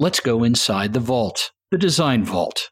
Let's go inside the vault, the design vault.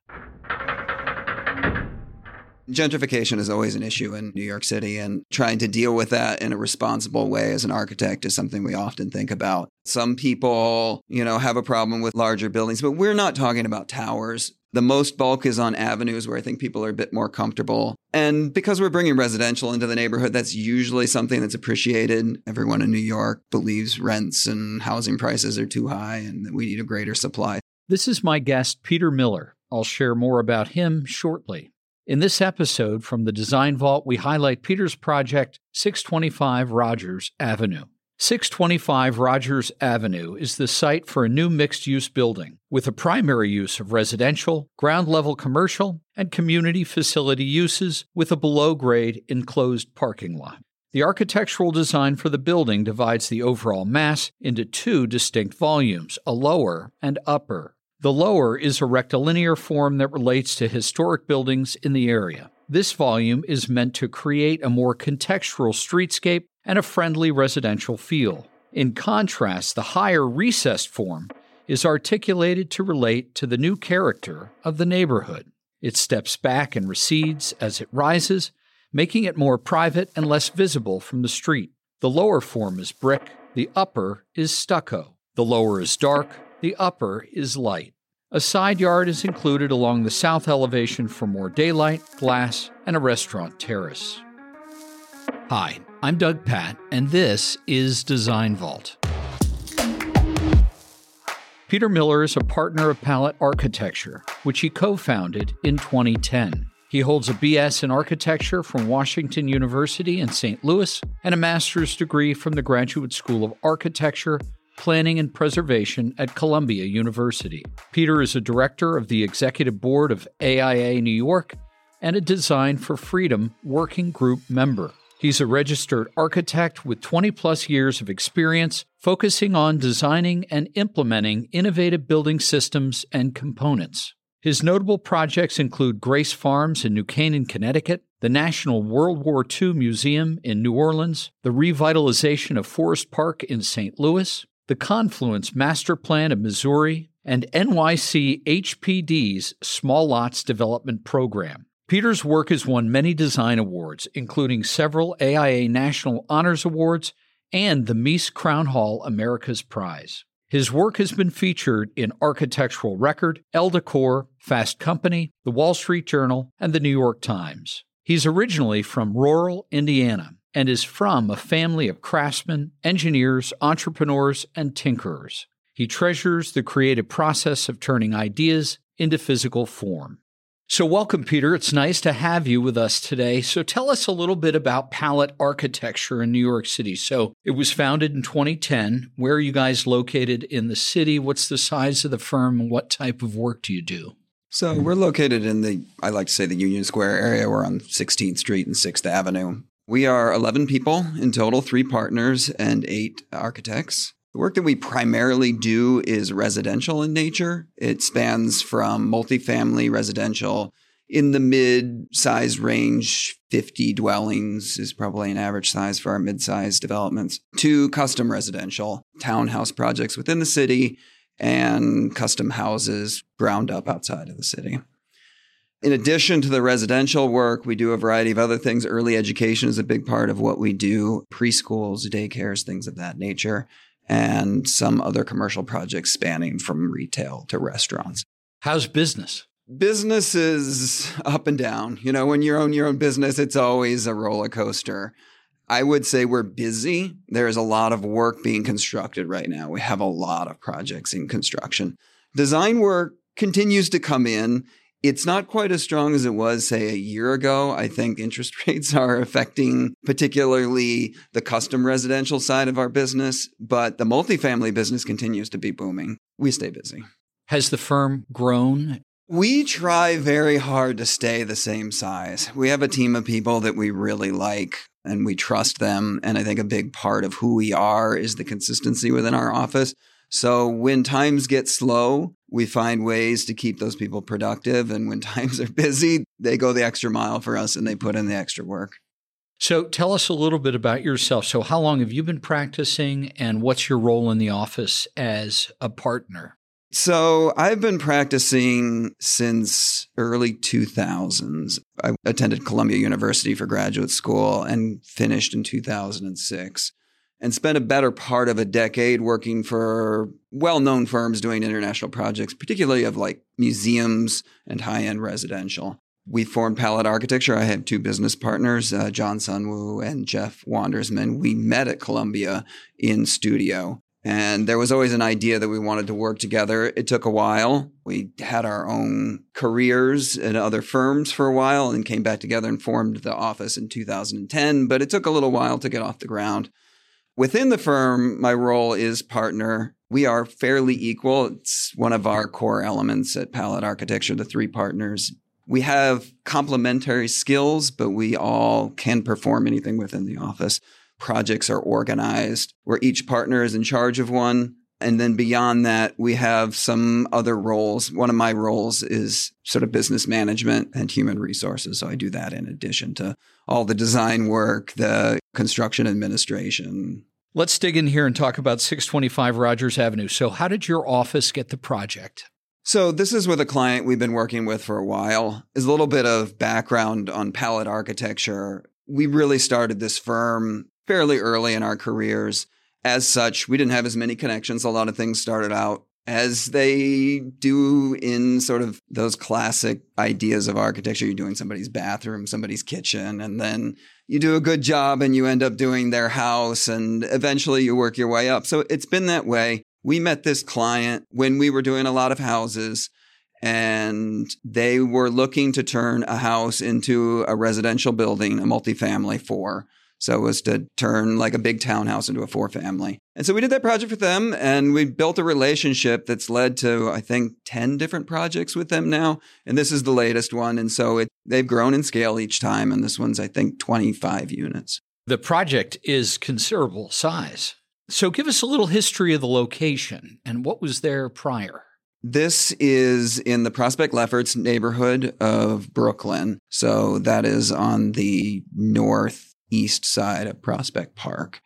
Gentrification is always an issue in New York City, and trying to deal with that in a responsible way as an architect is something we often think about. Some people, you know, have a problem with larger buildings, but we're not talking about towers. The most bulk is on avenues where I think people are a bit more comfortable. And because we're bringing residential into the neighborhood, that's usually something that's appreciated. Everyone in New York believes rents and housing prices are too high and that we need a greater supply. This is my guest, Peter Miller. I'll share more about him shortly. In this episode from the Design Vault, we highlight Peter's project, 625 Rogers Avenue. 625 Rogers Avenue is the site for a new mixed use building with a primary use of residential, ground level commercial, and community facility uses with a below grade enclosed parking lot. The architectural design for the building divides the overall mass into two distinct volumes, a lower and upper. The lower is a rectilinear form that relates to historic buildings in the area. This volume is meant to create a more contextual streetscape and a friendly residential feel. In contrast, the higher recessed form is articulated to relate to the new character of the neighborhood. It steps back and recedes as it rises, making it more private and less visible from the street. The lower form is brick, the upper is stucco. The lower is dark, the upper is light. A side yard is included along the south elevation for more daylight, glass, and a restaurant terrace. Hi, I'm Doug Patt, and this is Design Vault. Peter Miller is a partner of Palette Architecture, which he co founded in 2010. He holds a BS in architecture from Washington University in St. Louis and a master's degree from the Graduate School of Architecture Planning and Preservation at Columbia University. Peter is a director of the executive board of AIA New York and a Design for Freedom working group member. He's a registered architect with 20 plus years of experience focusing on designing and implementing innovative building systems and components. His notable projects include Grace Farms in New Canaan, Connecticut, the National World War II Museum in New Orleans, the revitalization of Forest Park in St. Louis, the Confluence Master Plan of Missouri, and NYC HPD's Small Lots Development Program. Peter's work has won many design awards, including several AIA National Honors Awards and the Mies Crown Hall Americas Prize. His work has been featured in Architectural Record, Elle Decor, Fast Company, The Wall Street Journal, and The New York Times. He's originally from rural Indiana and is from a family of craftsmen, engineers, entrepreneurs, and tinkerers. He treasures the creative process of turning ideas into physical form. So, welcome, Peter. It's nice to have you with us today. So, tell us a little bit about Palette Architecture in New York City. So, it was founded in 2010. Where are you guys located in the city? What's the size of the firm what type of work do you do? So, we're located in the, I like to say, the Union Square area. We're on 16th Street and 6th Avenue. We are 11 people in total, three partners and eight architects. The work that we primarily do is residential in nature. It spans from multifamily residential in the mid size range, 50 dwellings is probably an average size for our mid size developments, to custom residential, townhouse projects within the city, and custom houses ground up outside of the city. In addition to the residential work, we do a variety of other things. Early education is a big part of what we do preschools, daycares, things of that nature and some other commercial projects spanning from retail to restaurants. How's business? Business is up and down. You know, when you own your own business, it's always a roller coaster. I would say we're busy. There's a lot of work being constructed right now. We have a lot of projects in construction. Design work continues to come in it's not quite as strong as it was, say, a year ago. I think interest rates are affecting particularly the custom residential side of our business, but the multifamily business continues to be booming. We stay busy. Has the firm grown? We try very hard to stay the same size. We have a team of people that we really like and we trust them. And I think a big part of who we are is the consistency within our office. So when times get slow, we find ways to keep those people productive. And when times are busy, they go the extra mile for us and they put in the extra work. So tell us a little bit about yourself. So, how long have you been practicing and what's your role in the office as a partner? So I've been practicing since early 2000s. I attended Columbia University for graduate school and finished in 2006 and spent a better part of a decade working for well-known firms doing international projects, particularly of like museums and high-end residential. We formed Palette Architecture. I have two business partners, uh, John Sunwoo and Jeff Wandersman. We met at Columbia in studio and there was always an idea that we wanted to work together. It took a while. We had our own careers in other firms for a while and came back together and formed the office in 2010, but it took a little while to get off the ground. Within the firm, my role is partner. We are fairly equal. It's one of our core elements at Palette Architecture, the three partners. We have complementary skills, but we all can perform anything within the office projects are organized, where each partner is in charge of one. And then beyond that, we have some other roles. One of my roles is sort of business management and human resources. So I do that in addition to all the design work, the construction administration. Let's dig in here and talk about 625 Rogers Avenue. So, how did your office get the project? So, this is with a client we've been working with for a while. Is a little bit of background on Palette architecture. We really started this firm fairly early in our careers. As such, we didn't have as many connections. A lot of things started out as they do in sort of those classic ideas of architecture. You're doing somebody's bathroom, somebody's kitchen, and then you do a good job and you end up doing their house, and eventually you work your way up. So it's been that way. We met this client when we were doing a lot of houses and they were looking to turn a house into a residential building, a multifamily for so it was to turn like a big townhouse into a four family. And so we did that project with them and we built a relationship that's led to, I think, 10 different projects with them now. And this is the latest one. And so it, they've grown in scale each time. And this one's, I think, 25 units. The project is considerable size. So give us a little history of the location and what was there prior. This is in the Prospect Lefferts neighborhood of Brooklyn. So that is on the north east side of Prospect Park.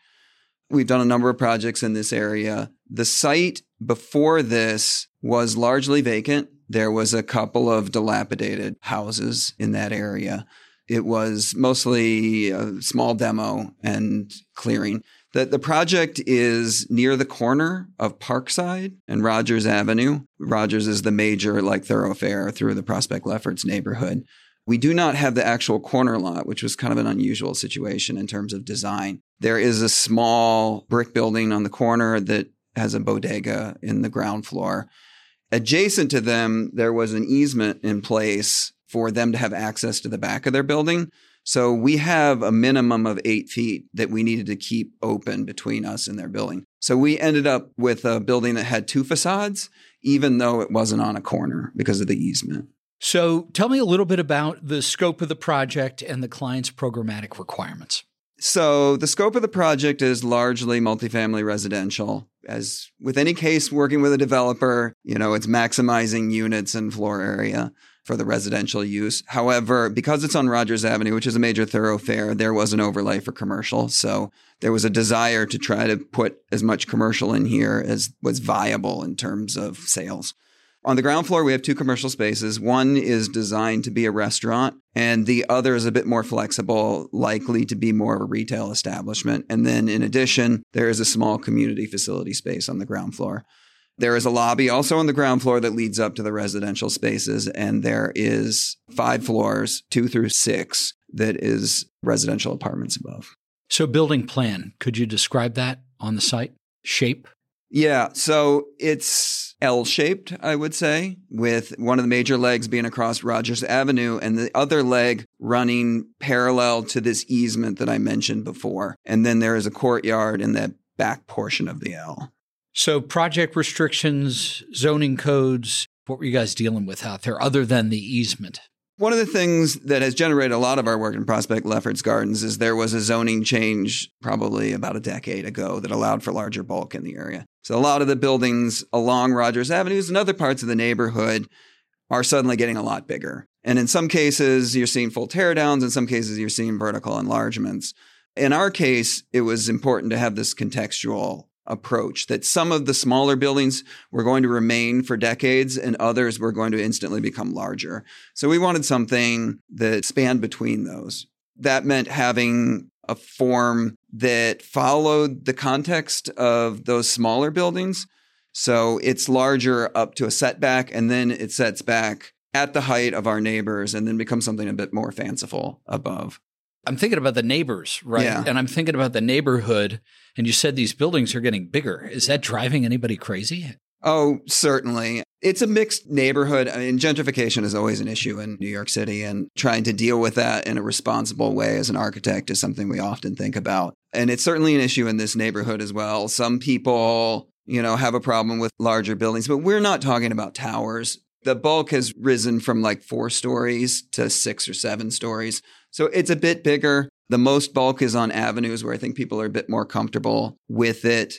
We've done a number of projects in this area. The site before this was largely vacant. There was a couple of dilapidated houses in that area. It was mostly a small demo and clearing. The, the project is near the corner of Parkside and Rogers Avenue. Rogers is the major like thoroughfare through the Prospect Lefferts neighborhood. We do not have the actual corner lot, which was kind of an unusual situation in terms of design. There is a small brick building on the corner that has a bodega in the ground floor. Adjacent to them, there was an easement in place for them to have access to the back of their building. So we have a minimum of eight feet that we needed to keep open between us and their building. So we ended up with a building that had two facades, even though it wasn't on a corner because of the easement. So tell me a little bit about the scope of the project and the client's programmatic requirements. So the scope of the project is largely multifamily residential. As with any case working with a developer, you know, it's maximizing units and floor area for the residential use. However, because it's on Rogers Avenue, which is a major thoroughfare, there was an overlay for commercial. So there was a desire to try to put as much commercial in here as was viable in terms of sales. On the ground floor, we have two commercial spaces. One is designed to be a restaurant, and the other is a bit more flexible, likely to be more of a retail establishment. And then, in addition, there is a small community facility space on the ground floor. There is a lobby also on the ground floor that leads up to the residential spaces, and there is five floors, two through six, that is residential apartments above. So, building plan, could you describe that on the site? Shape? Yeah. So it's L shaped, I would say, with one of the major legs being across Rogers Avenue and the other leg running parallel to this easement that I mentioned before. And then there is a courtyard in the back portion of the L. So, project restrictions, zoning codes, what were you guys dealing with out there other than the easement? One of the things that has generated a lot of our work in Prospect Lefferts Gardens is there was a zoning change probably about a decade ago that allowed for larger bulk in the area. So a lot of the buildings along Rogers Avenues and other parts of the neighborhood are suddenly getting a lot bigger. And in some cases, you're seeing full teardowns. In some cases, you're seeing vertical enlargements. In our case, it was important to have this contextual approach that some of the smaller buildings were going to remain for decades and others were going to instantly become larger. So we wanted something that spanned between those. That meant having a form that followed the context of those smaller buildings. So it's larger up to a setback and then it sets back at the height of our neighbors and then becomes something a bit more fanciful above. I'm thinking about the neighbors, right? Yeah. And I'm thinking about the neighborhood. And you said these buildings are getting bigger. Is that driving anybody crazy? Oh, certainly. It's a mixed neighborhood. I mean, gentrification is always an issue in New York City, and trying to deal with that in a responsible way as an architect is something we often think about. And it's certainly an issue in this neighborhood as well. Some people, you know, have a problem with larger buildings, but we're not talking about towers. The bulk has risen from like four stories to six or seven stories. So it's a bit bigger. The most bulk is on avenues where I think people are a bit more comfortable with it.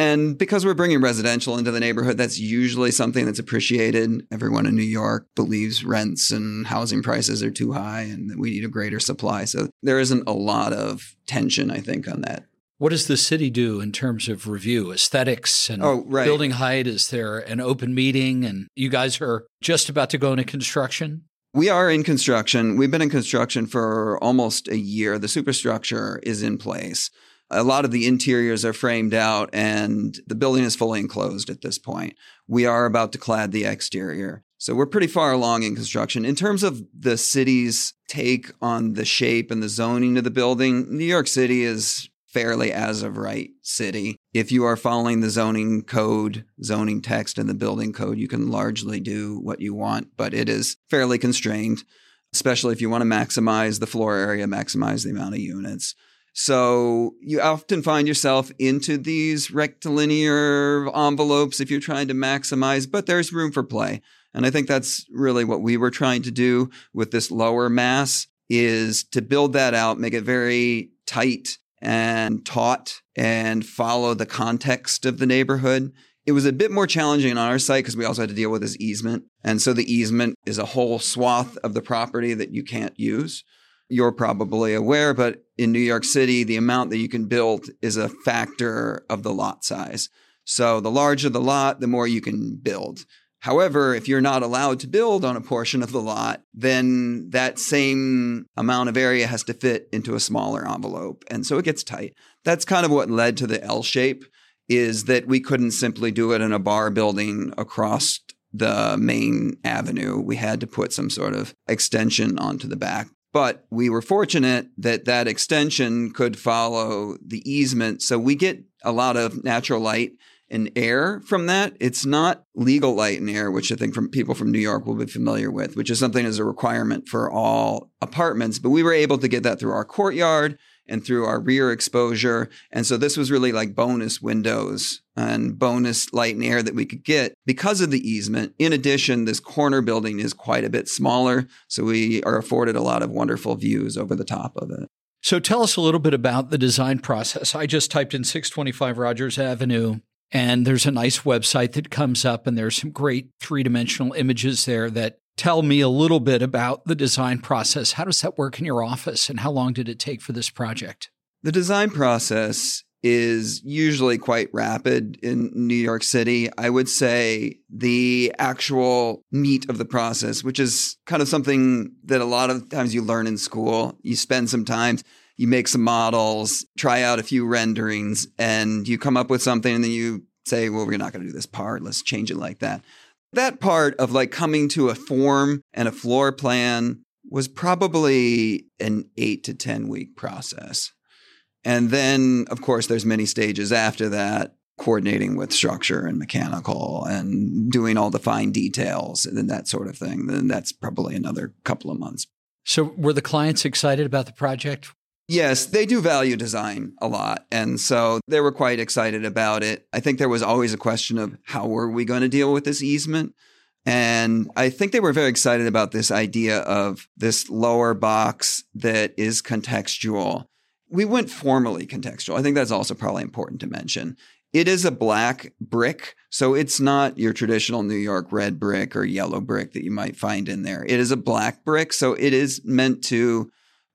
And because we're bringing residential into the neighborhood, that's usually something that's appreciated. Everyone in New York believes rents and housing prices are too high and that we need a greater supply. So there isn't a lot of tension, I think, on that. What does the city do in terms of review, aesthetics, and Oh, right. building height? Is there an open meeting? And you guys are just about to go into construction? We are in construction. We've been in construction for almost a year. The superstructure is in place. A lot of the interiors are framed out and the building is fully enclosed at this point. We are about to clad the exterior. So we're pretty far along in construction. In terms of the city's take on the shape and the zoning of the building, New York City is fairly as of right city. If you are following the zoning code, zoning text and the building code, you can largely do what you want, but it is fairly constrained, especially if you want to maximize the floor area, maximize the amount of units. So you often find yourself into these rectilinear envelopes if you're trying to maximize, but there's room for play. And I think that's really what we were trying to do with this lower mass is to build that out, make it very tight and taut and follow the context of the neighborhood. It was a bit more challenging on our site because we also had to deal with this easement. And so the easement is a whole swath of the property that you can't use. You're probably aware, but in New York City, the amount that you can build is a factor of the lot size. So the larger the lot, the more you can build. However, if you're not allowed to build on a portion of the lot, then that same amount of area has to fit into a smaller envelope. And so it gets tight. That's kind of what led to the L shape is that we couldn't simply do it in a bar building across the main avenue. We had to put some sort of extension onto the back. But we were fortunate that that extension could follow the easement. So we get a lot of natural light and air from that. It's not legal light and air, which I think from people from New York will be familiar with, which is something as a requirement for all apartments. But we were able to get that through our courtyard and through our rear exposure. And so this was really like bonus windows and bonus light and air that we could get because of the easement. In addition, this corner building is quite a bit smaller. So we are afforded a lot of wonderful views over the top of it. So tell us a little bit about the design process. I just typed in 625 Rogers Avenue and there's a nice website that comes up, and there's some great three dimensional images there that tell me a little bit about the design process. How does that work in your office, and how long did it take for this project? The design process is usually quite rapid in New York City. I would say the actual meat of the process, which is kind of something that a lot of times you learn in school, you spend some time you make some models, try out a few renderings, and you come up with something, and then you say, well, we're not going to do this part. Let's change it like that. That part of like coming to a form and a floor plan was probably an eight to 10 week process. And then, of course, there's many stages after that, coordinating with structure and mechanical and doing all the fine details and that sort of thing. Then that's probably another couple of months. So, were the clients excited about the project? Yes, they do value design a lot. And so they were quite excited about it. I think there was always a question of how were we going to deal with this easement? And I think they were very excited about this idea of this lower box that is contextual. We went formally contextual. I think that's also probably important to mention. It is a black brick, so it's not your traditional New York red brick or yellow brick that you might find in there. It is a black brick, so it is meant to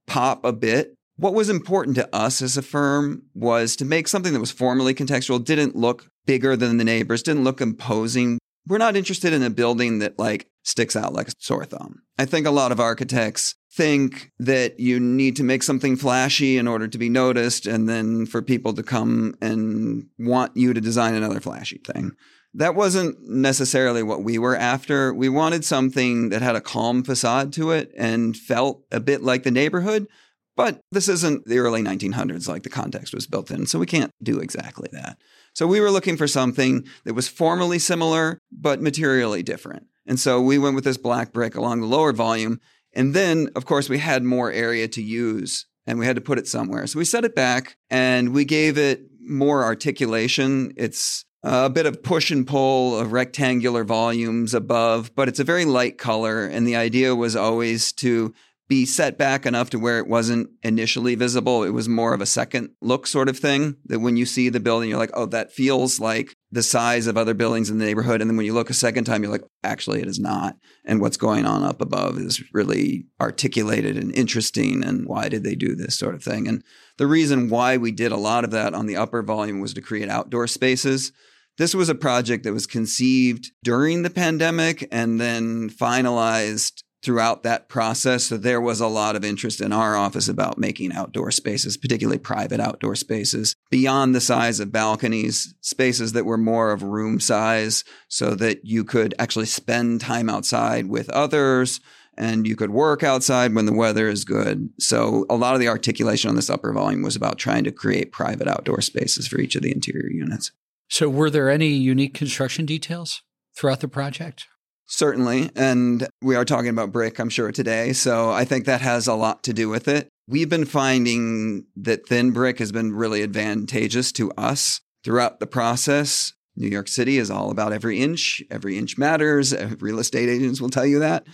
pop a bit What was important to us as a firm was to make something that was formally contextual, didn't look bigger than the neighbors, didn't look imposing. We're not interested in a building that like sticks out like a sore thumb. I think a lot of architects think that you need to make something flashy in order to be noticed and then for people to come and want you to design another flashy thing. That wasn't necessarily what we were after. We wanted something that had a calm facade to it and felt a bit like the neighborhood. But this isn't the early 1900s like the context was built in, so we can't do exactly that. So we were looking for something that was formally similar, but materially different. And so we went with this black brick along the lower volume and then, of course, we had more area to use and we had to put it somewhere. So we set it back and we gave it more articulation. It's a bit of push and pull of rectangular volumes above, but it's a very light color. And the idea was always to be set back enough to where it wasn't initially visible. It was more of a second look sort of thing that when you see the building, you're like, oh, that feels like the size of other buildings in the neighborhood. And then when you look a second time, you're like, actually, it is not. And what's going on up above is really articulated and interesting. And why did they do this sort of thing? And the reason why we did a lot of that on the upper volume was to create outdoor spaces. This was a project that was conceived during the pandemic and then finalized throughout that process. So there was a lot of interest in our office about making outdoor spaces, particularly private outdoor spaces, beyond the size of balconies, spaces that were more of room size so that you could actually spend time outside with others and you could work outside when the weather is good. So a lot of the articulation on this upper volume was about trying to create private outdoor spaces for each of the interior units. So were there any unique construction details throughout the project? Certainly. And we are talking about brick, I'm sure, today. So I think that has a lot to do with it. We've been finding that thin brick has been really advantageous to us throughout the process. New York City is all about every inch. Every inch matters. Real estate agents will tell you that.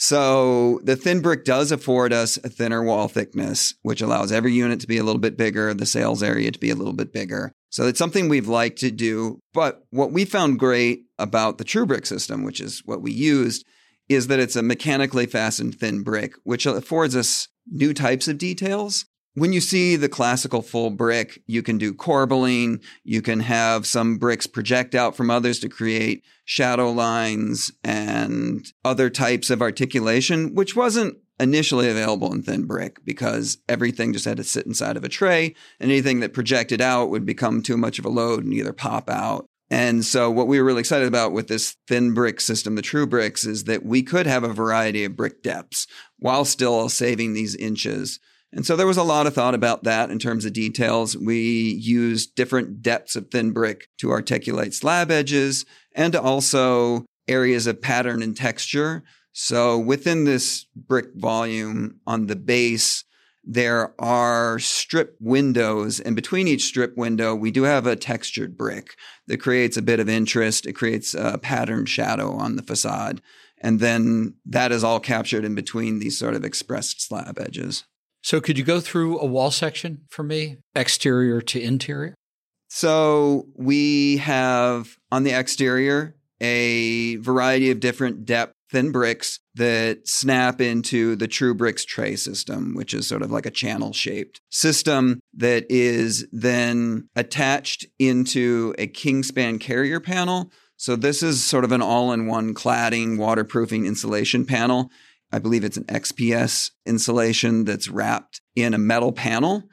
So the thin brick does afford us a thinner wall thickness, which allows every unit to be a little bit bigger, the sales area to be a little bit bigger. So it's something we've liked to do. But what we found great about the True Brick system, which is what we used, is that it's a mechanically fastened thin brick, which affords us new types of details. When you see the classical full brick, you can do corbelling. You can have some bricks project out from others to create shadow lines and other types of articulation, which wasn't initially available in thin brick because everything just had to sit inside of a tray and anything that projected out would become too much of a load and either pop out. And so what we were really excited about with this thin brick system, the true bricks, is that we could have a variety of brick depths while still saving these inches. And so there was a lot of thought about that in terms of details. We used different depths of thin brick to articulate slab edges and also areas of pattern and texture. So within this brick volume on the base, there are strip windows, and between each strip window, we do have a textured brick that creates a bit of interest. It creates a patterned shadow on the facade. And then that is all captured in between these sort of expressed slab edges. So, could you go through a wall section for me, exterior to interior? So, we have on the exterior a variety of different depth thin bricks that snap into the True Bricks tray system, which is sort of like a channel shaped system that is then attached into a Kingspan carrier panel. So this is sort of an all in one cladding, waterproofing insulation panel. I believe it's an XPS insulation that's wrapped in a metal panel.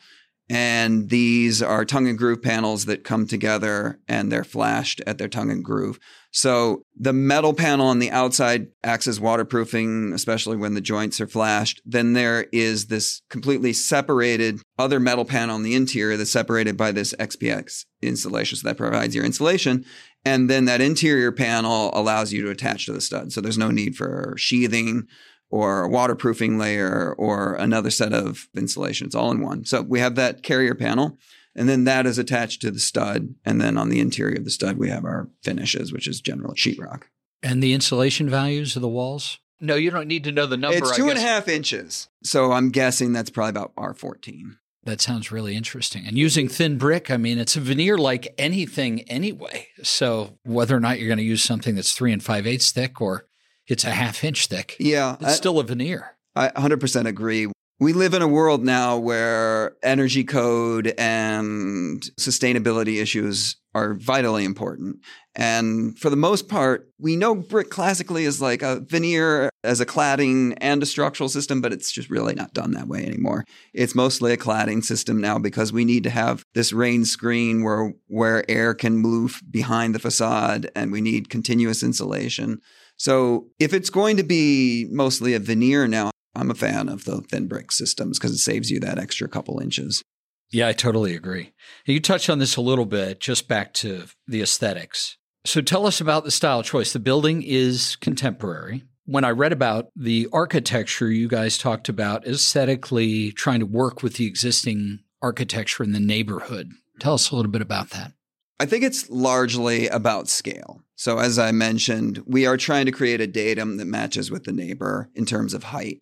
And these are tongue and groove panels that come together and they're flashed at their tongue and groove. So the metal panel on the outside acts as waterproofing, especially when the joints are flashed. Then there is this completely separated other metal panel on the interior that's separated by this XPS insulation. So that provides your insulation. And then that interior panel allows you to attach to the stud. So there's no need for sheathing or a waterproofing layer or another set of insulation. It's all in one. So we have that carrier panel. And then that is attached to the stud. And then on the interior of the stud, we have our finishes, which is general sheetrock. And the insulation values of the walls? No, you don't need to know the number. It's two and a half inches. So I'm guessing that's probably about R14. That sounds really interesting. And using thin brick, I mean, it's a veneer like anything anyway. So whether or not you're going to use something that's three and five eighths thick or it's a half inch thick. Yeah. It's I, still a veneer. I 100% agree. we live in a world now where energy code and sustainability issues are vitally important. And for the most part, we know brick classically is like a veneer as a cladding and a structural system, but it's just really not done that way anymore. It's mostly a cladding system now because we need to have this rain screen where where air can move behind the facade and we need continuous insulation. So if it's going to be mostly a veneer now, I'm a fan of the thin brick systems because it saves you that extra couple inches. Yeah, I totally agree. You touched on this a little bit, just back to the aesthetics. So tell us about the style choice. The building is contemporary. When I read about the architecture, you guys talked about aesthetically trying to work with the existing architecture in the neighborhood. Tell us a little bit about that. I think it's largely about scale. So, as I mentioned, we are trying to create a datum that matches with the neighbor in terms of height.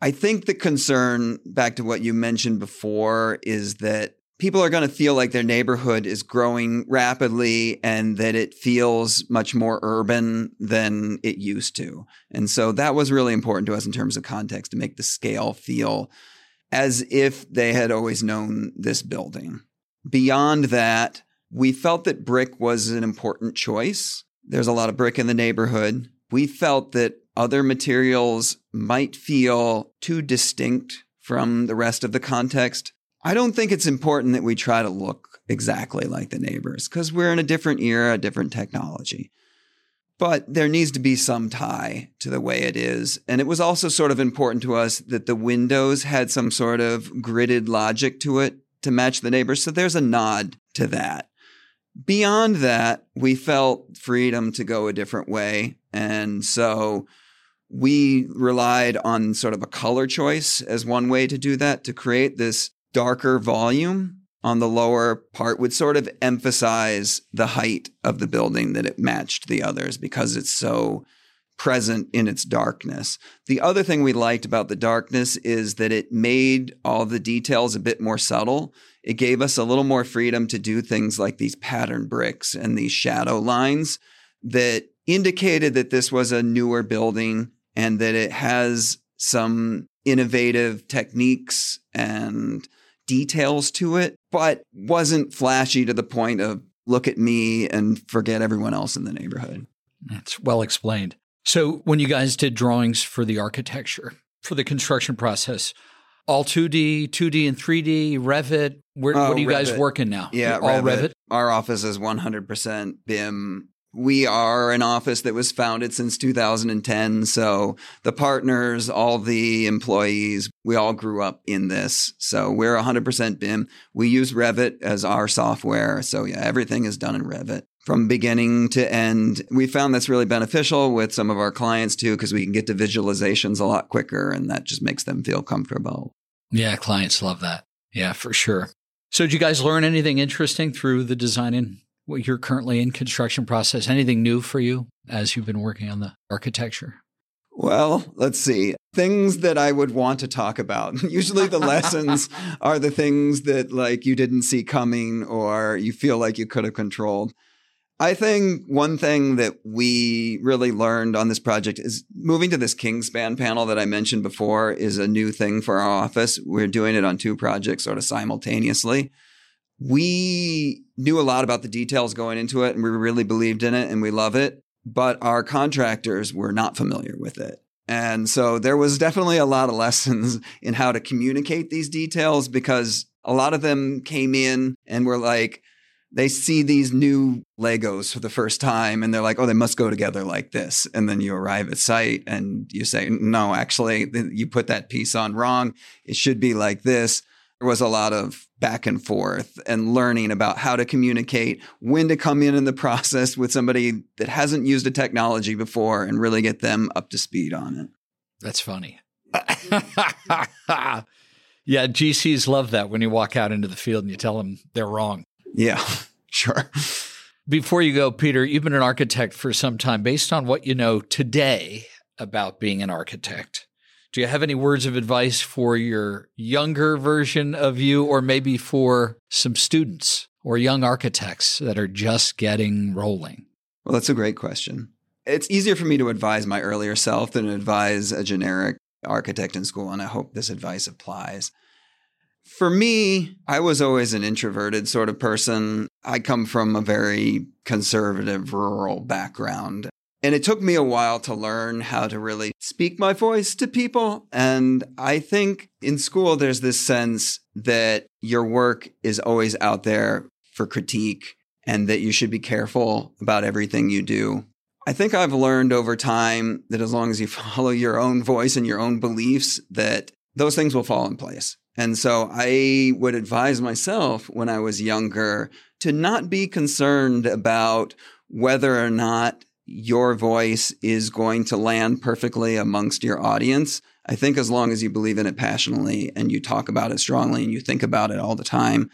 I think the concern, back to what you mentioned before, is that people are going to feel like their neighborhood is growing rapidly and that it feels much more urban than it used to. And so that was really important to us in terms of context to make the scale feel as if they had always known this building. Beyond that, we felt that brick was an important choice. There's a lot of brick in the neighborhood. We felt that other materials might feel too distinct from the rest of the context. I don't think it's important that we try to look exactly like the neighbors because we're in a different era, a different technology. But there needs to be some tie to the way it is. And it was also sort of important to us that the windows had some sort of gridded logic to it to match the neighbors. So there's a nod to that. Beyond that, we felt freedom to go a different way. And so we relied on sort of a color choice as one way to do that to create this darker volume on the lower part would sort of emphasize the height of the building that it matched the others because it's so present in its darkness. The other thing we liked about the darkness is that it made all the details a bit more subtle. It gave us a little more freedom to do things like these pattern bricks and these shadow lines that indicated that this was a newer building and that it has some innovative techniques and details to it, but wasn't flashy to the point of look at me and forget everyone else in the neighborhood. That's well explained. So, when you guys did drawings for the architecture, for the construction process, all 2D, 2D and 3D, Revit, where, oh, what are you Revit. guys working now? Yeah, all Revit. Revit. Our office is 100% BIM we are an office that was founded since 2010. So the partners, all the employees, we all grew up in this. So we're 100% BIM. We use Revit as our software. So yeah, everything is done in Revit from beginning to end. We found that's really beneficial with some of our clients too, because we can get to visualizations a lot quicker and that just makes them feel comfortable. Yeah, clients love that. Yeah, for sure. So, did you guys learn anything interesting through the designing what you're currently in construction process? Anything new for you as you've been working on the architecture? Well, let's see. Things that I would want to talk about. Usually the lessons are the things that like you didn't see coming or you feel like you could have controlled. I think one thing that we really learned on this project is moving to this Kingspan panel that I mentioned before is a new thing for our office. We're doing it on two projects sort of simultaneously we knew a lot about the details going into it and we really believed in it and we love it, but our contractors were not familiar with it. And so there was definitely a lot of lessons in how to communicate these details because a lot of them came in and were like, they see these new Legos for the first time and they're like, oh, they must go together like this. And then you arrive at site and you say, no, actually, you put that piece on wrong. It should be like this there was a lot of back and forth and learning about how to communicate, when to come in in the process with somebody that hasn't used a technology before and really get them up to speed on it. That's funny. yeah, GCs love that when you walk out into the field and you tell them they're wrong. Yeah, sure. Before you go, Peter, you've been an architect for some time. Based on what you know today about being an architect, do you have any words of advice for your younger version of you, or maybe for some students or young architects that are just getting rolling? Well, that's a great question. It's easier for me to advise my earlier self than to advise a generic architect in school, and I hope this advice applies. For me, I was always an introverted sort of person. I come from a very conservative rural background. And it took me a while to learn how to really speak my voice to people. And I think in school, there's this sense that your work is always out there for critique and that you should be careful about everything you do. I think I've learned over time that as long as you follow your own voice and your own beliefs, that those things will fall in place. And so I would advise myself when I was younger to not be concerned about whether or not your voice is going to land perfectly amongst your audience. I think as long as you believe in it passionately and you talk about it strongly and you think about it all the time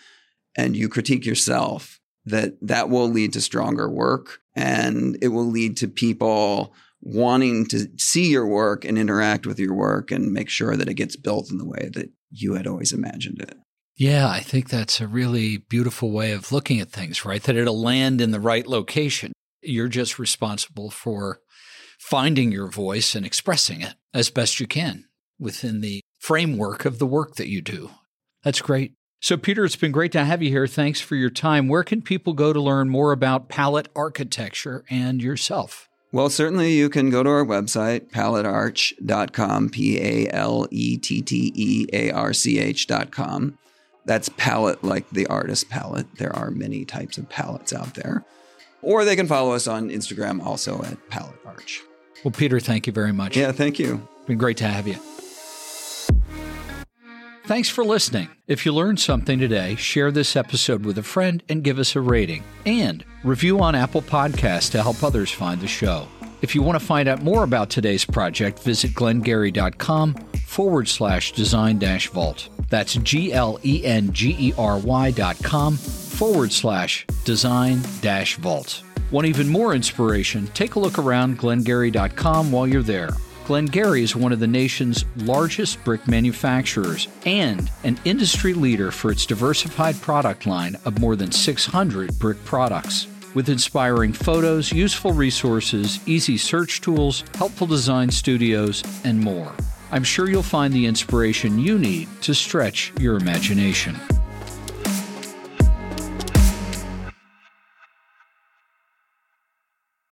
and you critique yourself, that that will lead to stronger work and it will lead to people wanting to see your work and interact with your work and make sure that it gets built in the way that you had always imagined it. Yeah, I think that's a really beautiful way of looking at things, right? That it'll land in the right location. You're just responsible for finding your voice and expressing it as best you can within the framework of the work that you do. That's great. So, Peter, it's been great to have you here. Thanks for your time. Where can people go to learn more about palette architecture and yourself? Well, certainly you can go to our website, palettearch.com, P A L E T T E A R C H.com. That's palette like the artist palette. There are many types of palettes out there. Or they can follow us on Instagram also at Palette Arch. Well, Peter, thank you very much. Yeah, thank you. It's Been great to have you. Thanks for listening. If you learned something today, share this episode with a friend and give us a rating. And review on Apple Podcasts to help others find the show. If you want to find out more about today's project, visit glengery.com forward slash design dash vault. That's G L E N G E R Y dot com forward slash design dash vault. Want even more inspiration? Take a look around glengery.com while you're there. Glen-Gery is one of the nation's largest brick manufacturers and an industry leader for its diversified product line of more than 600 brick products. With inspiring photos, useful resources, easy search tools, helpful design studios, and more. I'm sure you'll find the inspiration you need to stretch your imagination.